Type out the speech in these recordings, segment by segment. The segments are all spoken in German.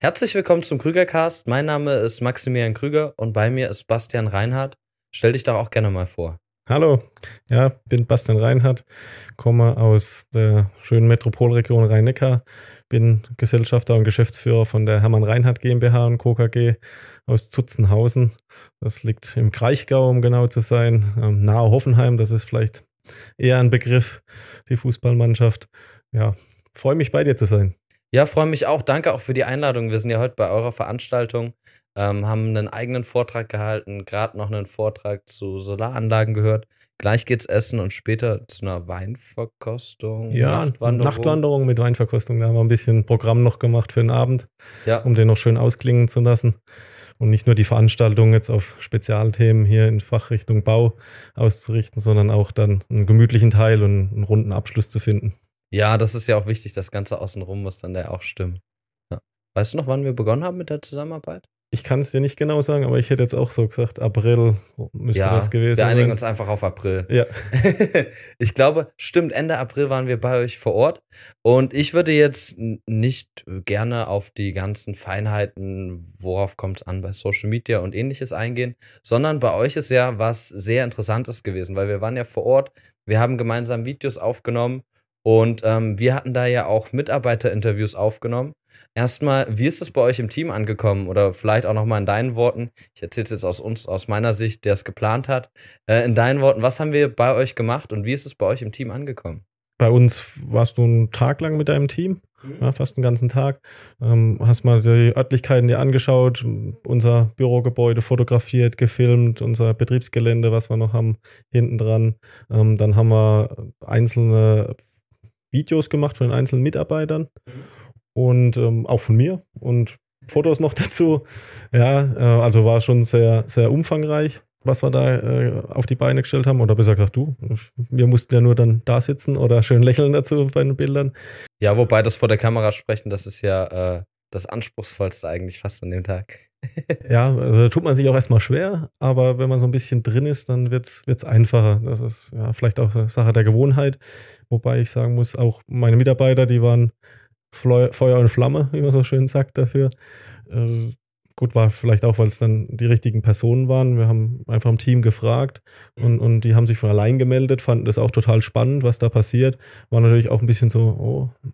Herzlich willkommen zum Krügercast. Mein Name ist Maximilian Krüger und bei mir ist Bastian Reinhardt. Stell dich doch auch gerne mal vor. Hallo, ja, bin Bastian Reinhardt, komme aus der schönen Metropolregion Rhein-Neckar, bin Gesellschafter und Geschäftsführer von der Hermann Reinhardt GmbH und Co. KG aus Zutzenhausen. Das liegt im Kraichgau, um genau zu sein, nahe Hoffenheim. Das ist vielleicht eher ein Begriff, die Fußballmannschaft. Ja, freue mich bei dir zu sein. Ja, freue mich auch. Danke auch für die Einladung. Wir sind ja heute bei eurer Veranstaltung, ähm, haben einen eigenen Vortrag gehalten, gerade noch einen Vortrag zu Solaranlagen gehört. Gleich geht's essen und später zu einer Weinverkostung. Ja, Nachtwanderung. Nachtwanderung mit Weinverkostung. Da haben wir ein bisschen Programm noch gemacht für den Abend, ja. um den noch schön ausklingen zu lassen. Und nicht nur die Veranstaltung jetzt auf Spezialthemen hier in Fachrichtung Bau auszurichten, sondern auch dann einen gemütlichen Teil und einen runden Abschluss zu finden. Ja, das ist ja auch wichtig, das Ganze außenrum muss dann ja auch stimmen. Ja. Weißt du noch, wann wir begonnen haben mit der Zusammenarbeit? Ich kann es dir nicht genau sagen, aber ich hätte jetzt auch so gesagt, April müsste ja, das gewesen sein. Wir einigen uns einfach auf April. Ja. ich glaube, stimmt, Ende April waren wir bei euch vor Ort. Und ich würde jetzt nicht gerne auf die ganzen Feinheiten, worauf kommt es an bei Social Media und ähnliches eingehen, sondern bei euch ist ja was sehr Interessantes gewesen, weil wir waren ja vor Ort, wir haben gemeinsam Videos aufgenommen und ähm, wir hatten da ja auch Mitarbeiterinterviews aufgenommen. Erstmal, wie ist es bei euch im Team angekommen? Oder vielleicht auch nochmal in deinen Worten. Ich erzähle es jetzt aus uns, aus meiner Sicht, der es geplant hat. Äh, in deinen Worten, was haben wir bei euch gemacht und wie ist es bei euch im Team angekommen? Bei uns warst du einen Tag lang mit deinem Team, mhm. ja, fast einen ganzen Tag. Ähm, hast mal die Örtlichkeiten dir angeschaut, unser Bürogebäude fotografiert, gefilmt, unser Betriebsgelände, was wir noch haben, hinten dran. Ähm, dann haben wir einzelne Videos gemacht von den einzelnen Mitarbeitern und ähm, auch von mir und Fotos noch dazu. Ja, äh, also war schon sehr, sehr umfangreich, was wir da äh, auf die Beine gestellt haben. Oder besser gesagt, du, wir mussten ja nur dann da sitzen oder schön lächeln dazu bei den Bildern. Ja, wobei das vor der Kamera sprechen, das ist ja äh, das Anspruchsvollste eigentlich fast an dem Tag. ja, also da tut man sich auch erstmal schwer, aber wenn man so ein bisschen drin ist, dann wird es einfacher. Das ist ja vielleicht auch eine Sache der Gewohnheit. Wobei ich sagen muss, auch meine Mitarbeiter, die waren Feuer und Flamme, wie man so schön sagt dafür. Also gut, war vielleicht auch, weil es dann die richtigen Personen waren. Wir haben einfach im Team gefragt und, und die haben sich von allein gemeldet, fanden das auch total spannend, was da passiert. War natürlich auch ein bisschen so, oh,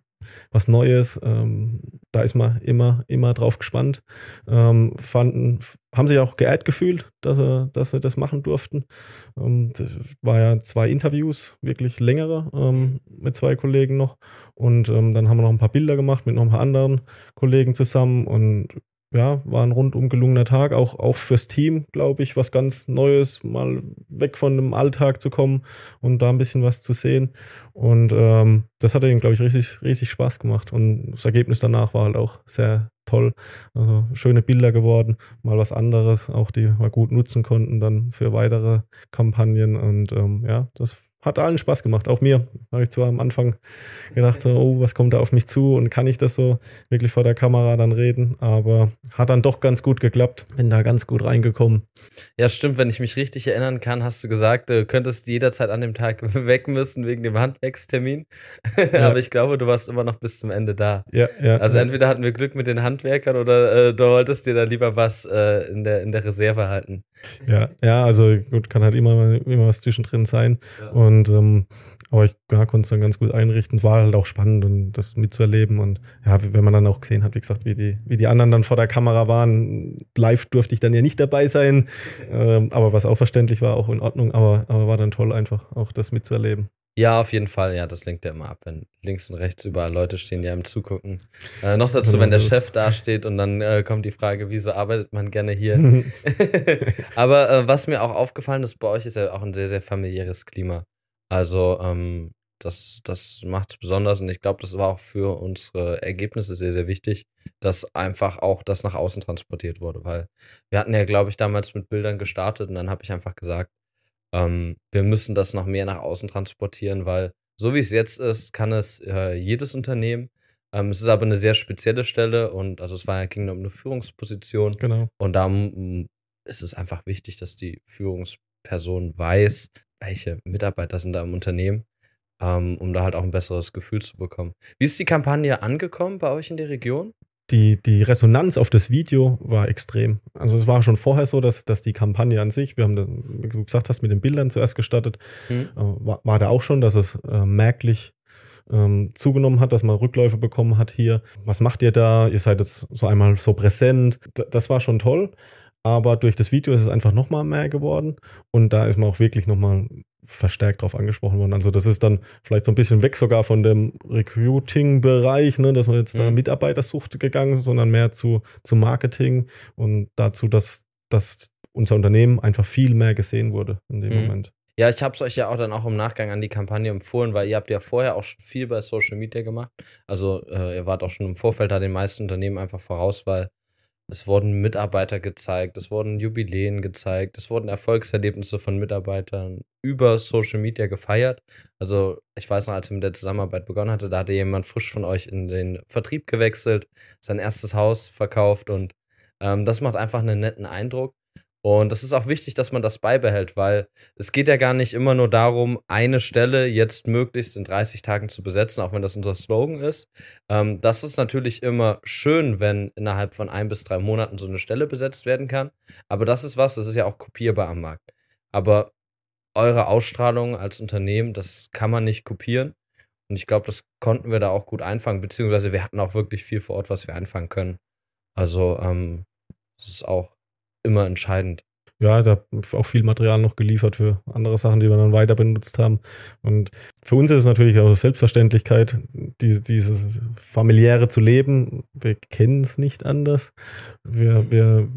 was Neues. Ähm, da ist man immer, immer drauf gespannt. Ähm, fanden, haben sich auch geehrt gefühlt, dass sie, dass sie das machen durften. Ähm, das war ja zwei Interviews, wirklich längere, ähm, mit zwei Kollegen noch. Und ähm, dann haben wir noch ein paar Bilder gemacht mit noch ein paar anderen Kollegen zusammen und ja, war ein rundum gelungener Tag, auch, auch fürs Team, glaube ich, was ganz Neues, mal weg von dem Alltag zu kommen und da ein bisschen was zu sehen. Und ähm, das hat ihnen, glaube ich, richtig, richtig Spaß gemacht. Und das Ergebnis danach war halt auch sehr toll. Also schöne Bilder geworden, mal was anderes, auch die wir gut nutzen konnten dann für weitere Kampagnen. Und ähm, ja, das hat allen Spaß gemacht, auch mir. Habe ich zwar am Anfang gedacht, so, oh, was kommt da auf mich zu und kann ich das so wirklich vor der Kamera dann reden, aber hat dann doch ganz gut geklappt, bin da ganz gut reingekommen. Ja, stimmt, wenn ich mich richtig erinnern kann, hast du gesagt, du könntest jederzeit an dem Tag weg müssen wegen dem Handwerkstermin, ja. aber ich glaube, du warst immer noch bis zum Ende da. Ja, ja. Also entweder hatten wir Glück mit den Handwerkern oder äh, du wolltest dir dann lieber was äh, in, der, in der Reserve halten. Ja, ja, also gut, kann halt immer, immer was zwischendrin sein ja. und und ähm, aber ich ja, konnte es dann ganz gut einrichten. War halt auch spannend und das mitzuerleben. Und ja, wenn man dann auch gesehen hat, wie gesagt, wie die, wie die anderen dann vor der Kamera waren, live durfte ich dann ja nicht dabei sein. Ähm, aber was auch verständlich war, auch in Ordnung. Aber, aber war dann toll, einfach auch das mitzuerleben. Ja, auf jeden Fall. Ja, das lenkt ja immer ab, wenn links und rechts überall Leute stehen, die einem zugucken. Äh, noch dazu, wenn der Chef da steht und dann äh, kommt die Frage, wieso arbeitet man gerne hier? Aber äh, was mir auch aufgefallen ist, bei euch ist ja auch ein sehr, sehr familiäres Klima. Also ähm, das, das macht es besonders und ich glaube, das war auch für unsere Ergebnisse sehr, sehr wichtig, dass einfach auch das nach außen transportiert wurde, weil wir hatten ja, glaube ich, damals mit Bildern gestartet und dann habe ich einfach gesagt, ähm, wir müssen das noch mehr nach außen transportieren, weil so wie es jetzt ist, kann es äh, jedes Unternehmen. Ähm, es ist aber eine sehr spezielle Stelle und also es war ja ging um eine Führungsposition. Genau. Und da ist es einfach wichtig, dass die Führungsperson weiß, welche Mitarbeiter sind da im Unternehmen, ähm, um da halt auch ein besseres Gefühl zu bekommen. Wie ist die Kampagne angekommen bei euch in der Region? die, die Resonanz auf das Video war extrem. Also es war schon vorher so, dass, dass die Kampagne an sich, wir haben, da, wie du gesagt hast, mit den Bildern zuerst gestartet, mhm. war, war da auch schon, dass es äh, merklich ähm, zugenommen hat, dass man Rückläufe bekommen hat hier. Was macht ihr da? Ihr seid jetzt so einmal so präsent. D das war schon toll. Aber durch das Video ist es einfach nochmal mehr geworden. Und da ist man auch wirklich nochmal verstärkt drauf angesprochen worden. Also das ist dann vielleicht so ein bisschen weg sogar von dem Recruiting-Bereich, ne, dass man jetzt mhm. da Mitarbeitersucht gegangen, sondern mehr zu, zu Marketing und dazu, dass, dass unser Unternehmen einfach viel mehr gesehen wurde in dem mhm. Moment. Ja, ich habe es euch ja auch dann auch im Nachgang an die Kampagne empfohlen, weil ihr habt ja vorher auch schon viel bei Social Media gemacht. Also äh, ihr wart auch schon im Vorfeld da den meisten Unternehmen einfach voraus, weil es wurden Mitarbeiter gezeigt, es wurden Jubiläen gezeigt, es wurden Erfolgserlebnisse von Mitarbeitern über Social Media gefeiert. Also ich weiß noch, als wir mit der Zusammenarbeit begonnen hatte, da hatte jemand frisch von euch in den Vertrieb gewechselt, sein erstes Haus verkauft und ähm, das macht einfach einen netten Eindruck. Und es ist auch wichtig, dass man das beibehält, weil es geht ja gar nicht immer nur darum, eine Stelle jetzt möglichst in 30 Tagen zu besetzen, auch wenn das unser Slogan ist. Ähm, das ist natürlich immer schön, wenn innerhalb von ein bis drei Monaten so eine Stelle besetzt werden kann. Aber das ist was, das ist ja auch kopierbar am Markt. Aber eure Ausstrahlung als Unternehmen, das kann man nicht kopieren. Und ich glaube, das konnten wir da auch gut einfangen, beziehungsweise wir hatten auch wirklich viel vor Ort, was wir einfangen können. Also, ähm, das ist auch immer entscheidend. Ja, da auch viel Material noch geliefert für andere Sachen, die wir dann weiter benutzt haben. Und für uns ist es natürlich auch Selbstverständlichkeit, die, dieses familiäre zu leben. Wir kennen es nicht anders. Wir, wir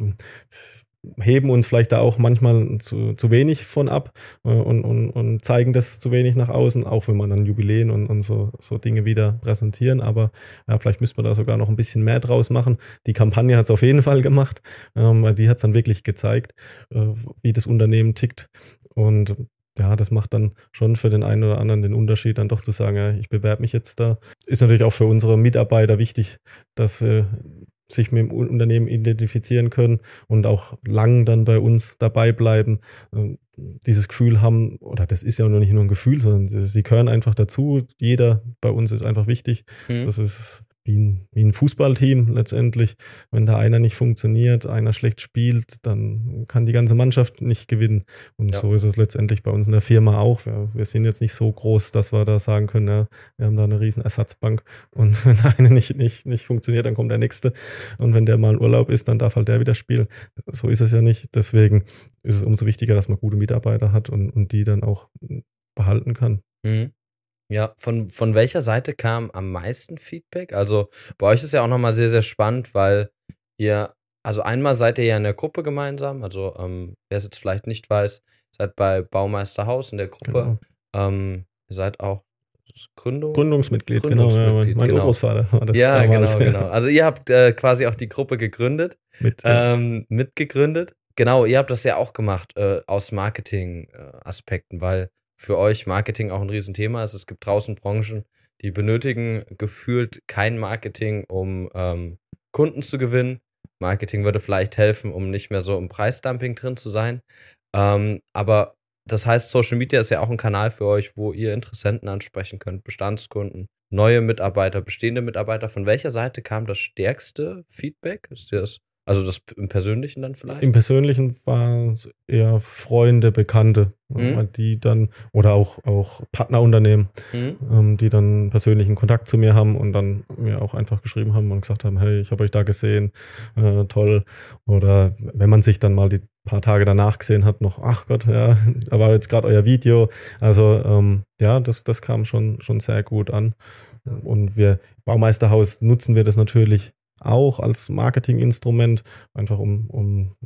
heben uns vielleicht da auch manchmal zu, zu wenig von ab äh, und, und, und zeigen das zu wenig nach außen, auch wenn man dann Jubiläen und, und so, so Dinge wieder präsentieren. Aber ja, vielleicht müsste man da sogar noch ein bisschen mehr draus machen. Die Kampagne hat es auf jeden Fall gemacht, ähm, die hat es dann wirklich gezeigt, äh, wie das Unternehmen tickt. Und ja, das macht dann schon für den einen oder anderen den Unterschied, dann doch zu sagen, ja, ich bewerbe mich jetzt da. Ist natürlich auch für unsere Mitarbeiter wichtig, dass äh, sich mit dem Unternehmen identifizieren können und auch lang dann bei uns dabei bleiben, ähm, dieses Gefühl haben, oder das ist ja noch nicht nur ein Gefühl, sondern sie gehören einfach dazu. Jeder bei uns ist einfach wichtig. Mhm. Das ist wie ein, wie ein Fußballteam letztendlich. Wenn da einer nicht funktioniert, einer schlecht spielt, dann kann die ganze Mannschaft nicht gewinnen. Und ja. so ist es letztendlich bei uns in der Firma auch. Wir, wir, sind jetzt nicht so groß, dass wir da sagen können, ja, wir haben da eine riesen Ersatzbank und wenn einer nicht, nicht, nicht funktioniert, dann kommt der nächste. Und wenn der mal in Urlaub ist, dann darf halt der wieder spielen. So ist es ja nicht. Deswegen ist es umso wichtiger, dass man gute Mitarbeiter hat und, und die dann auch behalten kann. Mhm. Ja, von, von welcher Seite kam am meisten Feedback? Also bei euch ist ja auch nochmal sehr, sehr spannend, weil ihr, also einmal seid ihr ja in der Gruppe gemeinsam, also ähm, wer es jetzt vielleicht nicht weiß, seid bei Baumeisterhaus in der Gruppe. Genau. Ähm, ihr seid auch Gründung? Gründungsmitglied, Gründungsmitglied, genau. Ja, mein genau. Urgroßvater war das Ja, damals. genau, genau. Also ihr habt äh, quasi auch die Gruppe gegründet, Mit, ähm, mitgegründet. Genau, ihr habt das ja auch gemacht äh, aus Marketing-Aspekten, äh, weil für euch Marketing auch ein Riesenthema ist. Es gibt draußen Branchen, die benötigen gefühlt kein Marketing, um ähm, Kunden zu gewinnen. Marketing würde vielleicht helfen, um nicht mehr so im Preisdumping drin zu sein. Ähm, aber das heißt, Social Media ist ja auch ein Kanal für euch, wo ihr Interessenten ansprechen könnt, Bestandskunden, neue Mitarbeiter, bestehende Mitarbeiter. Von welcher Seite kam das stärkste Feedback? Ist dir das also das im Persönlichen dann vielleicht? Im Persönlichen waren es eher Freunde, Bekannte, mhm. weil die dann, oder auch, auch Partnerunternehmen, mhm. ähm, die dann persönlichen Kontakt zu mir haben und dann mir auch einfach geschrieben haben und gesagt haben, hey, ich habe euch da gesehen, äh, toll. Oder wenn man sich dann mal die paar Tage danach gesehen hat, noch, ach Gott, ja, da war jetzt gerade euer Video. Also ähm, ja, das, das kam schon, schon sehr gut an. Und wir, Baumeisterhaus, nutzen wir das natürlich auch als Marketinginstrument, einfach um, um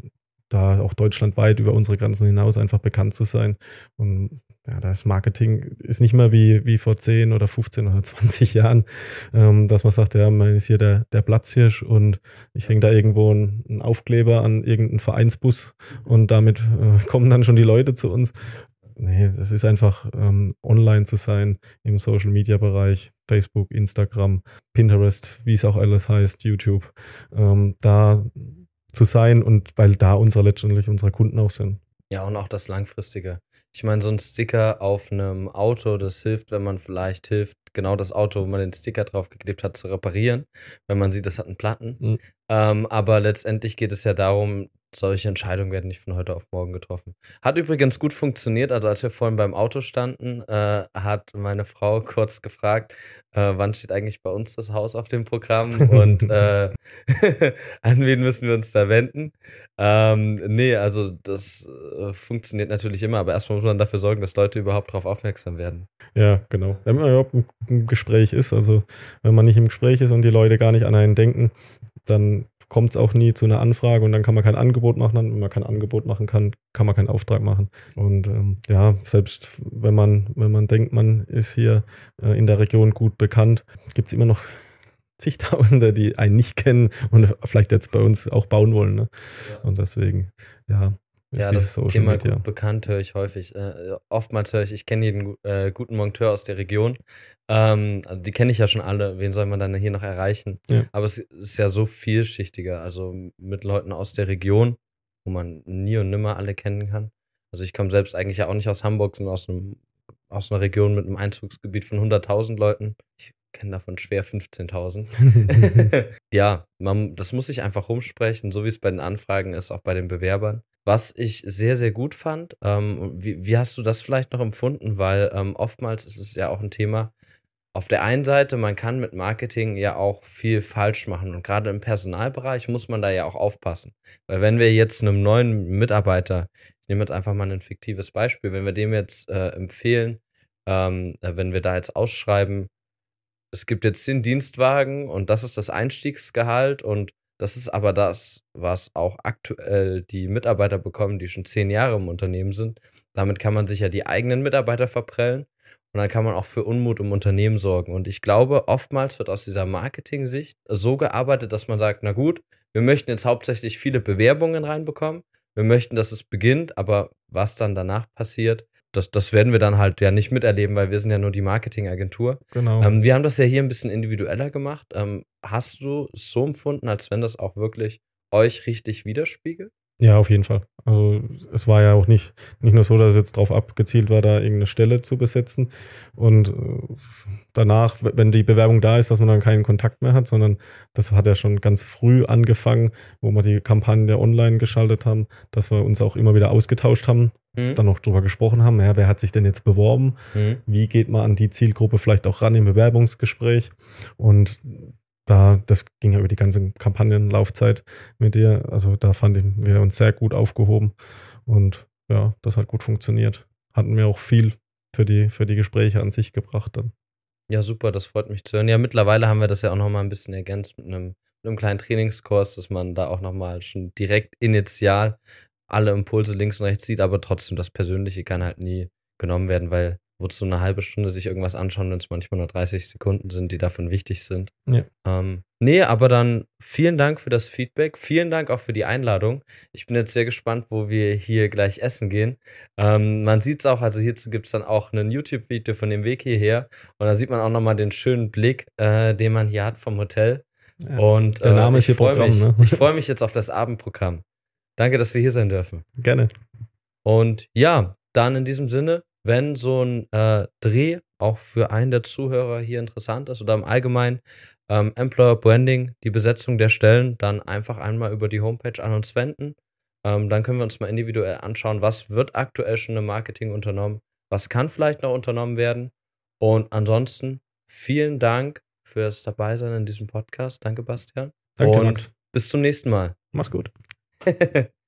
da auch deutschlandweit über unsere Grenzen hinaus einfach bekannt zu sein. Und ja, das Marketing ist nicht mehr wie, wie vor 10 oder 15 oder 20 Jahren, ähm, dass man sagt, ja, man ist hier der, der Platzhirsch und ich hänge da irgendwo einen Aufkleber an irgendeinen Vereinsbus und damit äh, kommen dann schon die Leute zu uns. Nee, das ist einfach ähm, online zu sein im Social Media Bereich, Facebook, Instagram, Pinterest, wie es auch alles heißt, YouTube, ähm, da zu sein und weil da unsere letztendlich unsere Kunden auch sind. Ja, und auch das Langfristige. Ich meine, so ein Sticker auf einem Auto, das hilft, wenn man vielleicht hilft, genau das Auto, wo man den Sticker draufgeklebt hat, zu reparieren, wenn man sieht, das hat einen Platten. Mhm. Ähm, aber letztendlich geht es ja darum, solche Entscheidungen werden nicht von heute auf morgen getroffen. Hat übrigens gut funktioniert. Also als wir vorhin beim Auto standen, äh, hat meine Frau kurz gefragt, äh, wann steht eigentlich bei uns das Haus auf dem Programm und äh, an wen müssen wir uns da wenden. Ähm, nee, also das äh, funktioniert natürlich immer, aber erstmal muss man dafür sorgen, dass Leute überhaupt darauf aufmerksam werden. Ja, genau. Wenn man überhaupt im Gespräch ist, also wenn man nicht im Gespräch ist und die Leute gar nicht an einen denken, dann kommt es auch nie zu einer Anfrage und dann kann man kein Angebot machen. Wenn man kein Angebot machen kann, kann man keinen Auftrag machen. Und ähm, ja, selbst wenn man, wenn man denkt, man ist hier äh, in der Region gut bekannt, gibt es immer noch zigtausende, die einen nicht kennen und vielleicht jetzt bei uns auch bauen wollen. Ne? Ja. Und deswegen, ja, ja, das Social Thema Media. gut bekannt höre ich häufig. Äh, oftmals höre ich, ich kenne jeden äh, guten Monteur aus der Region. Ähm, also die kenne ich ja schon alle. Wen soll man dann hier noch erreichen? Ja. Aber es ist ja so vielschichtiger. Also mit Leuten aus der Region, wo man nie und nimmer alle kennen kann. Also ich komme selbst eigentlich ja auch nicht aus Hamburg, sondern aus, einem, aus einer Region mit einem Einzugsgebiet von 100.000 Leuten. Ich kenne davon schwer 15.000. ja, man, das muss sich einfach rumsprechen, so wie es bei den Anfragen ist, auch bei den Bewerbern. Was ich sehr, sehr gut fand, ähm, wie, wie hast du das vielleicht noch empfunden? Weil ähm, oftmals ist es ja auch ein Thema, auf der einen Seite, man kann mit Marketing ja auch viel falsch machen und gerade im Personalbereich muss man da ja auch aufpassen. Weil wenn wir jetzt einem neuen Mitarbeiter, ich nehme jetzt einfach mal ein fiktives Beispiel, wenn wir dem jetzt äh, empfehlen, ähm, äh, wenn wir da jetzt ausschreiben, es gibt jetzt den Dienstwagen und das ist das Einstiegsgehalt und das ist aber das, was auch aktuell die Mitarbeiter bekommen, die schon zehn Jahre im Unternehmen sind. Damit kann man sich ja die eigenen Mitarbeiter verprellen und dann kann man auch für Unmut im Unternehmen sorgen. Und ich glaube, oftmals wird aus dieser Marketing-Sicht so gearbeitet, dass man sagt, na gut, wir möchten jetzt hauptsächlich viele Bewerbungen reinbekommen. Wir möchten, dass es beginnt, aber was dann danach passiert, das, das werden wir dann halt ja nicht miterleben, weil wir sind ja nur die Marketingagentur. Genau. Ähm, wir haben das ja hier ein bisschen individueller gemacht. Ähm, hast du so empfunden, als wenn das auch wirklich euch richtig widerspiegelt? Ja, auf jeden Fall. Also es war ja auch nicht, nicht nur so, dass es jetzt darauf abgezielt war, da irgendeine Stelle zu besetzen und äh, danach, wenn die Bewerbung da ist, dass man dann keinen Kontakt mehr hat, sondern das hat ja schon ganz früh angefangen, wo wir die Kampagnen ja online geschaltet haben, dass wir uns auch immer wieder ausgetauscht haben, mhm. dann noch drüber gesprochen haben, ja, wer hat sich denn jetzt beworben, mhm. wie geht man an die Zielgruppe vielleicht auch ran im Bewerbungsgespräch und da, das ging ja über die ganze Kampagnenlaufzeit mit dir. Also da fanden wir uns sehr gut aufgehoben und ja, das hat gut funktioniert. Hatten mir auch viel für die, für die Gespräche an sich gebracht dann. Ja, super, das freut mich zu hören. Ja, mittlerweile haben wir das ja auch nochmal ein bisschen ergänzt mit einem, mit einem kleinen Trainingskurs, dass man da auch nochmal schon direkt initial alle Impulse links und rechts sieht, aber trotzdem das Persönliche kann halt nie genommen werden, weil wozu eine halbe Stunde sich irgendwas anschauen, wenn es manchmal nur 30 Sekunden sind, die davon wichtig sind. Ja. Ähm, nee, aber dann vielen Dank für das Feedback. Vielen Dank auch für die Einladung. Ich bin jetzt sehr gespannt, wo wir hier gleich essen gehen. Ähm, man sieht es auch, also hierzu gibt es dann auch ein YouTube-Video von dem Weg hierher. Und da sieht man auch nochmal den schönen Blick, äh, den man hier hat vom Hotel. Ja, und der Name äh, ist hier Programm, mich, ne? Ich freue mich jetzt auf das Abendprogramm. Danke, dass wir hier sein dürfen. Gerne. Und ja, dann in diesem Sinne, wenn so ein äh, Dreh auch für einen der Zuhörer hier interessant ist oder im Allgemeinen ähm, Employer Branding, die Besetzung der Stellen, dann einfach einmal über die Homepage an uns wenden. Ähm, dann können wir uns mal individuell anschauen, was wird aktuell schon im Marketing unternommen, was kann vielleicht noch unternommen werden. Und ansonsten vielen Dank fürs Dabeisein in diesem Podcast. Danke, Bastian. Danke, Und Max. bis zum nächsten Mal. Mach's gut.